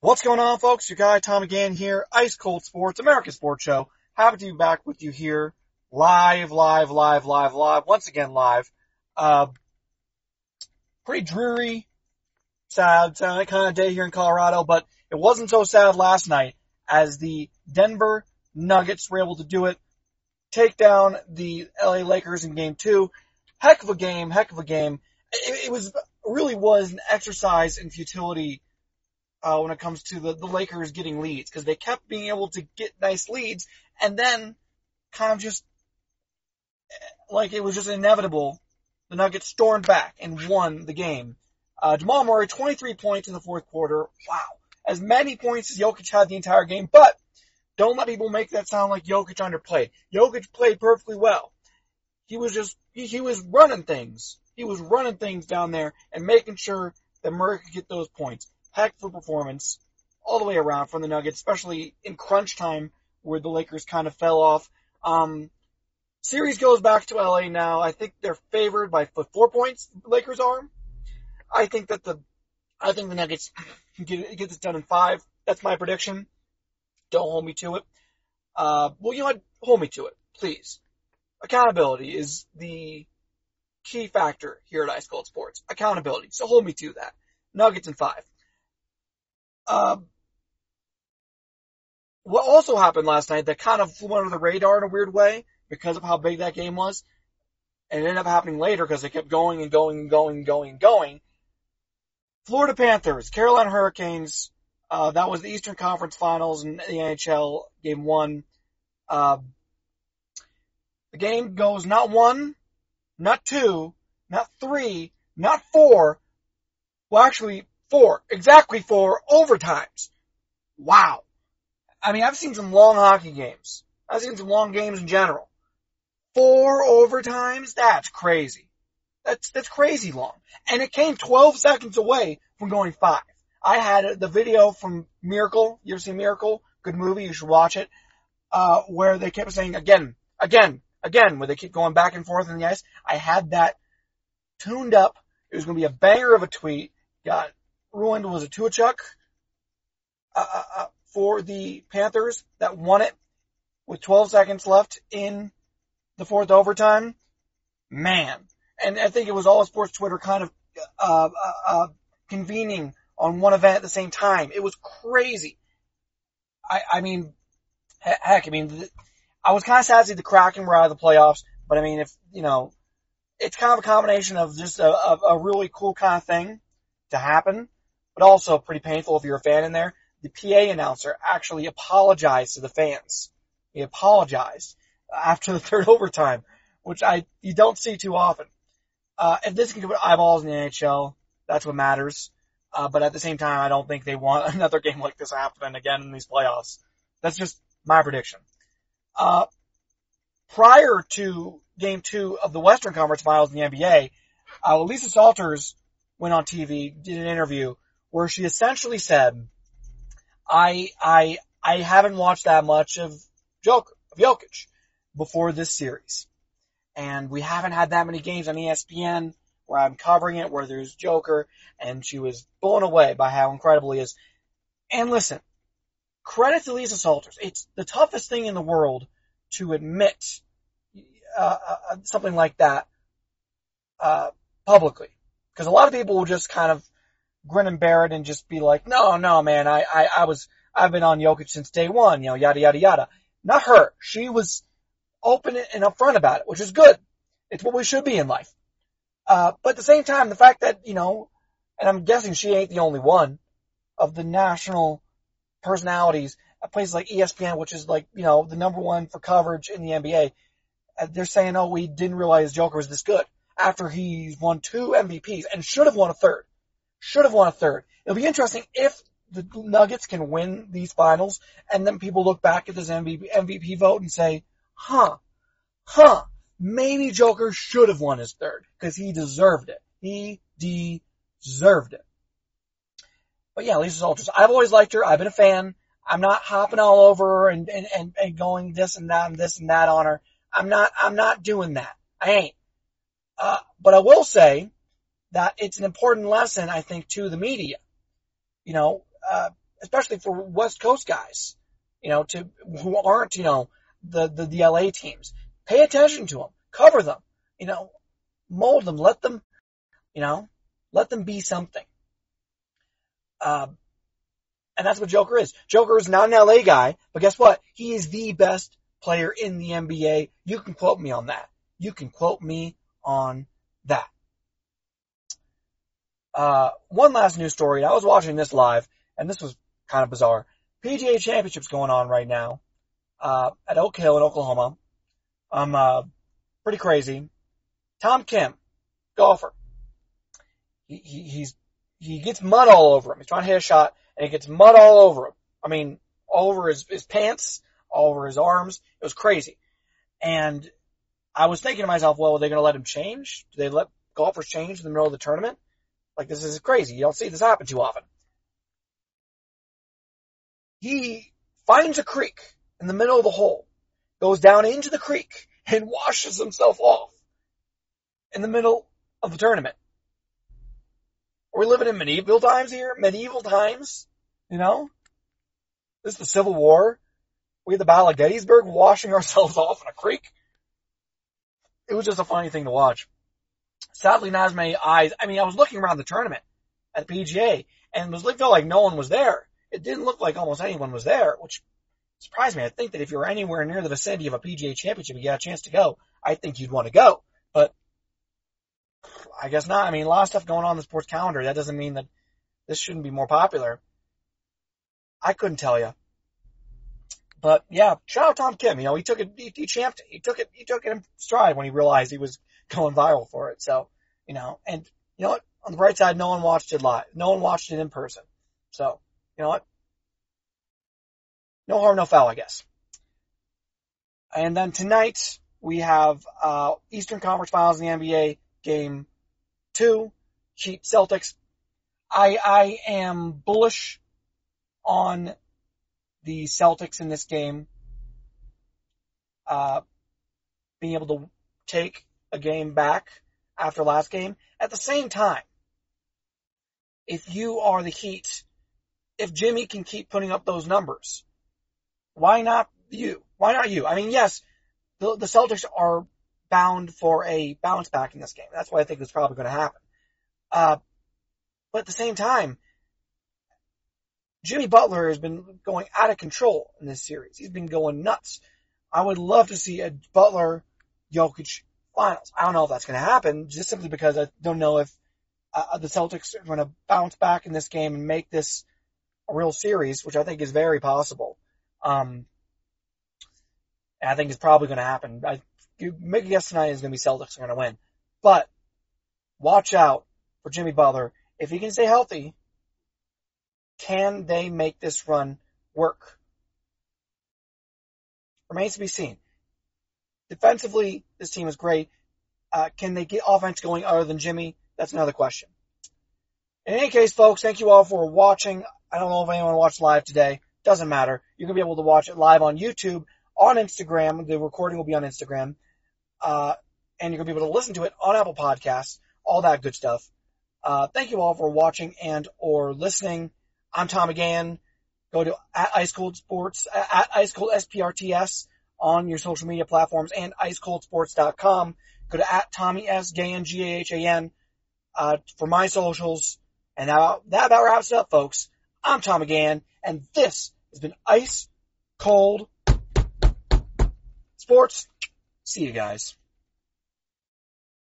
What's going on, folks? Your guy Tom Gahan here, Ice Cold Sports, American Sports Show. Happy to be back with you here, live, live, live, live, live, once again live. Uh, pretty dreary, sad, sad kind of day here in Colorado, but it wasn't so sad last night as the Denver Nuggets were able to do it, take down the LA Lakers in game two. Heck of a game, heck of a game. It, it was, really was an exercise in futility uh, when it comes to the, the Lakers getting leads because they kept being able to get nice leads and then kind of just like it was just inevitable. The Nuggets stormed back and won the game. Uh, Jamal Murray, 23 points in the fourth quarter. Wow. As many points as Jokic had the entire game, but don't let people make that sound like Jokic underplayed. Jokic played perfectly well. He was just, he, he was running things. He was running things down there and making sure that Murray could get those points heck for performance all the way around from the Nuggets, especially in crunch time where the Lakers kind of fell off. Um, series goes back to LA now. I think they're favored by four points. Lakers are. I think that the, I think the Nuggets get get this done in five. That's my prediction. Don't hold me to it. Uh, well, you know what? Hold me to it, please. Accountability is the key factor here at Ice Cold Sports. Accountability. So hold me to that. Nuggets in five. Um, what also happened last night that kind of flew under the radar in a weird way because of how big that game was, and it ended up happening later because they kept going and going and going and going and going. Florida Panthers, Carolina Hurricanes, uh, that was the Eastern Conference Finals in the NHL, game one. Uh, the game goes not one, not two, not three, not four, well actually Four. Exactly four overtimes. Wow. I mean, I've seen some long hockey games. I've seen some long games in general. Four overtimes? That's crazy. That's, that's crazy long. And it came 12 seconds away from going five. I had the video from Miracle. You ever seen Miracle? Good movie. You should watch it. Uh, where they kept saying again, again, again, where they keep going back and forth in the ice. I had that tuned up. It was going to be a banger of a tweet. Got ruined was a Tkachuk uh, uh, uh, for the Panthers that won it with 12 seconds left in the fourth overtime. Man. And I think it was all sports Twitter kind of uh, uh, uh, convening on one event at the same time. It was crazy. I, I mean, heck, I mean, I was kind of sad to see the Kraken were out of the playoffs, but I mean, if, you know, it's kind of a combination of just a, a, a really cool kind of thing to happen but also pretty painful if you're a fan in there. The PA announcer actually apologized to the fans. He apologized after the third overtime, which I you don't see too often. Uh, if this can put eyeballs in the NHL, that's what matters. Uh, but at the same time, I don't think they want another game like this happening again in these playoffs. That's just my prediction. Uh, prior to game two of the Western Conference Finals in the NBA, uh, Lisa Salters went on TV, did an interview, where she essentially said, I, I, I haven't watched that much of Joker, of Jokic before this series. And we haven't had that many games on ESPN where I'm covering it, where there's Joker, and she was blown away by how incredible he is. And listen, credit to Lisa Salters. It's the toughest thing in the world to admit uh, uh, something like that uh, publicly, because a lot of people will just kind of grin and bear it and just be like, no, no, man, I, I, I was, I've been on Jokic since day one, you know, yada, yada, yada. Not her. She was open and upfront about it, which is good. It's what we should be in life. Uh, but at the same time, the fact that, you know, and I'm guessing she ain't the only one of the national personalities at places like ESPN, which is like, you know, the number one for coverage in the NBA. Uh, they're saying, oh, we didn't realize Joker was this good after he's won two MVPs and should have won a third. Should have won a third. It'll be interesting if the Nuggets can win these finals and then people look back at this MVP, MVP vote and say, huh, huh, maybe Joker should have won his third because he deserved it. He deserved it. But yeah, Lisa Salters, I've always liked her. I've been a fan. I'm not hopping all over and, and, and, and going this and that and this and that on her. I'm not, I'm not doing that. I ain't. Uh, but I will say that it's an important lesson, I think, to the media. You know, uh, especially for West Coast guys, you know, to who aren't, you know, the the, the LA teams. Pay attention to them, cover them, you know, mold them, let them, you know, let them be something. Uh, and that's what Joker is. Joker is not an LA guy, but guess what? He is the best player in the NBA. You can quote me on that. You can quote me on that. Uh, one last news story. I was watching this live, and this was kind of bizarre. PGA Championships going on right now uh, at Oak Hill in Oklahoma. Um, uh, pretty crazy. Tom Kim, golfer. He, he, he's he gets mud all over him. He's trying to hit a shot, and he gets mud all over him. I mean, all over his, his pants, all over his arms. It was crazy. And I was thinking to myself, well, are they going to let him change? Do they let golfers change in the middle of the tournament? Like, this is crazy. You don't see this happen too often. He finds a creek in the middle of the hole, goes down into the creek, and washes himself off in the middle of the tournament. Are we living in medieval times here? Medieval times? You know? This is the Civil War. We had the Battle of Gettysburg washing ourselves off in a creek. It was just a funny thing to watch. Sadly, not as many eyes. I mean, I was looking around the tournament at the PGA and it was felt like no one was there. It didn't look like almost anyone was there, which surprised me. I think that if you're anywhere near the vicinity of a PGA championship, you got a chance to go. I think you'd want to go, but I guess not. I mean, a lot of stuff going on in the sports calendar. That doesn't mean that this shouldn't be more popular. I couldn't tell you. But yeah, shout out Tom Kim. You know, he took it, he, he champed. He took it, he took it in stride when he realized he was going viral for it. So, you know, and you know what? On the bright side, no one watched it live. No one watched it in person. So, you know what? No harm, no foul, I guess. And then tonight we have uh, Eastern Conference Finals in the NBA game two, Heat Celtics. I I am bullish on the Celtics in this game. Uh, being able to take a game back after last game. At the same time, if you are the Heat, if Jimmy can keep putting up those numbers, why not you? Why not you? I mean, yes, the, the Celtics are bound for a bounce back in this game. That's what I think is probably going to happen. Uh, but at the same time, Jimmy Butler has been going out of control in this series. He's been going nuts. I would love to see a Butler Jokic finals. I don't know if that's going to happen, just simply because I don't know if uh, the Celtics are going to bounce back in this game and make this a real series, which I think is very possible. Um, I think it's probably going to happen. I you make a guess tonight is going to be Celtics are going to win, but watch out for Jimmy Butler if he can stay healthy. Can they make this run work? Remains to be seen. Defensively, this team is great. Uh, can they get offense going other than Jimmy? That's another question. In any case, folks, thank you all for watching. I don't know if anyone watched live today. Doesn't matter. You're going to be able to watch it live on YouTube, on Instagram. The recording will be on Instagram. Uh, and you're going to be able to listen to it on Apple Podcasts, all that good stuff. Uh, thank you all for watching and or listening. I'm Tom Gahan. Go to at Ice Cold Sports, at Ice Cold SPRTS on your social media platforms and icecoldsports.com. Go to at Tommy S. Gahan, G-A-H-A-N, uh, for my socials. And that, that about wraps it up, folks. I'm Tom Gahan, and this has been Ice Cold Sports. See you guys.